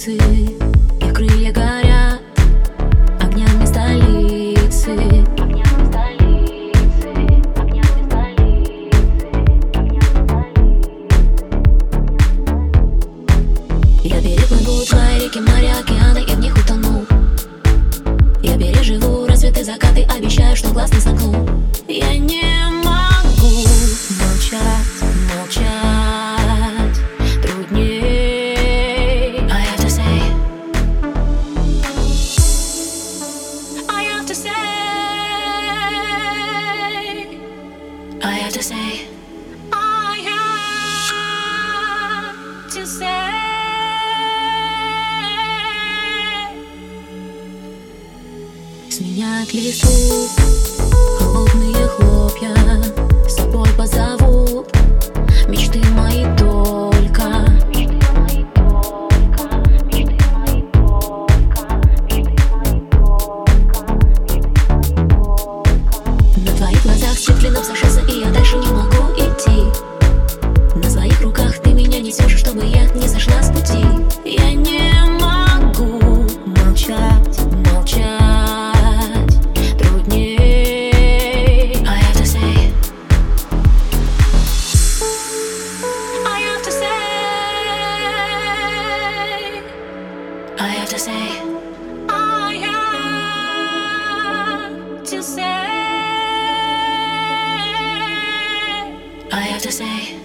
улицы, их крылья горят огнями столицы. Я переплыву твои реки, моря, океаны и в них утону. Я переживу рассветы, закаты, обещаю, что глаз не сомкну. Сменят лесу холодные хлопья. say.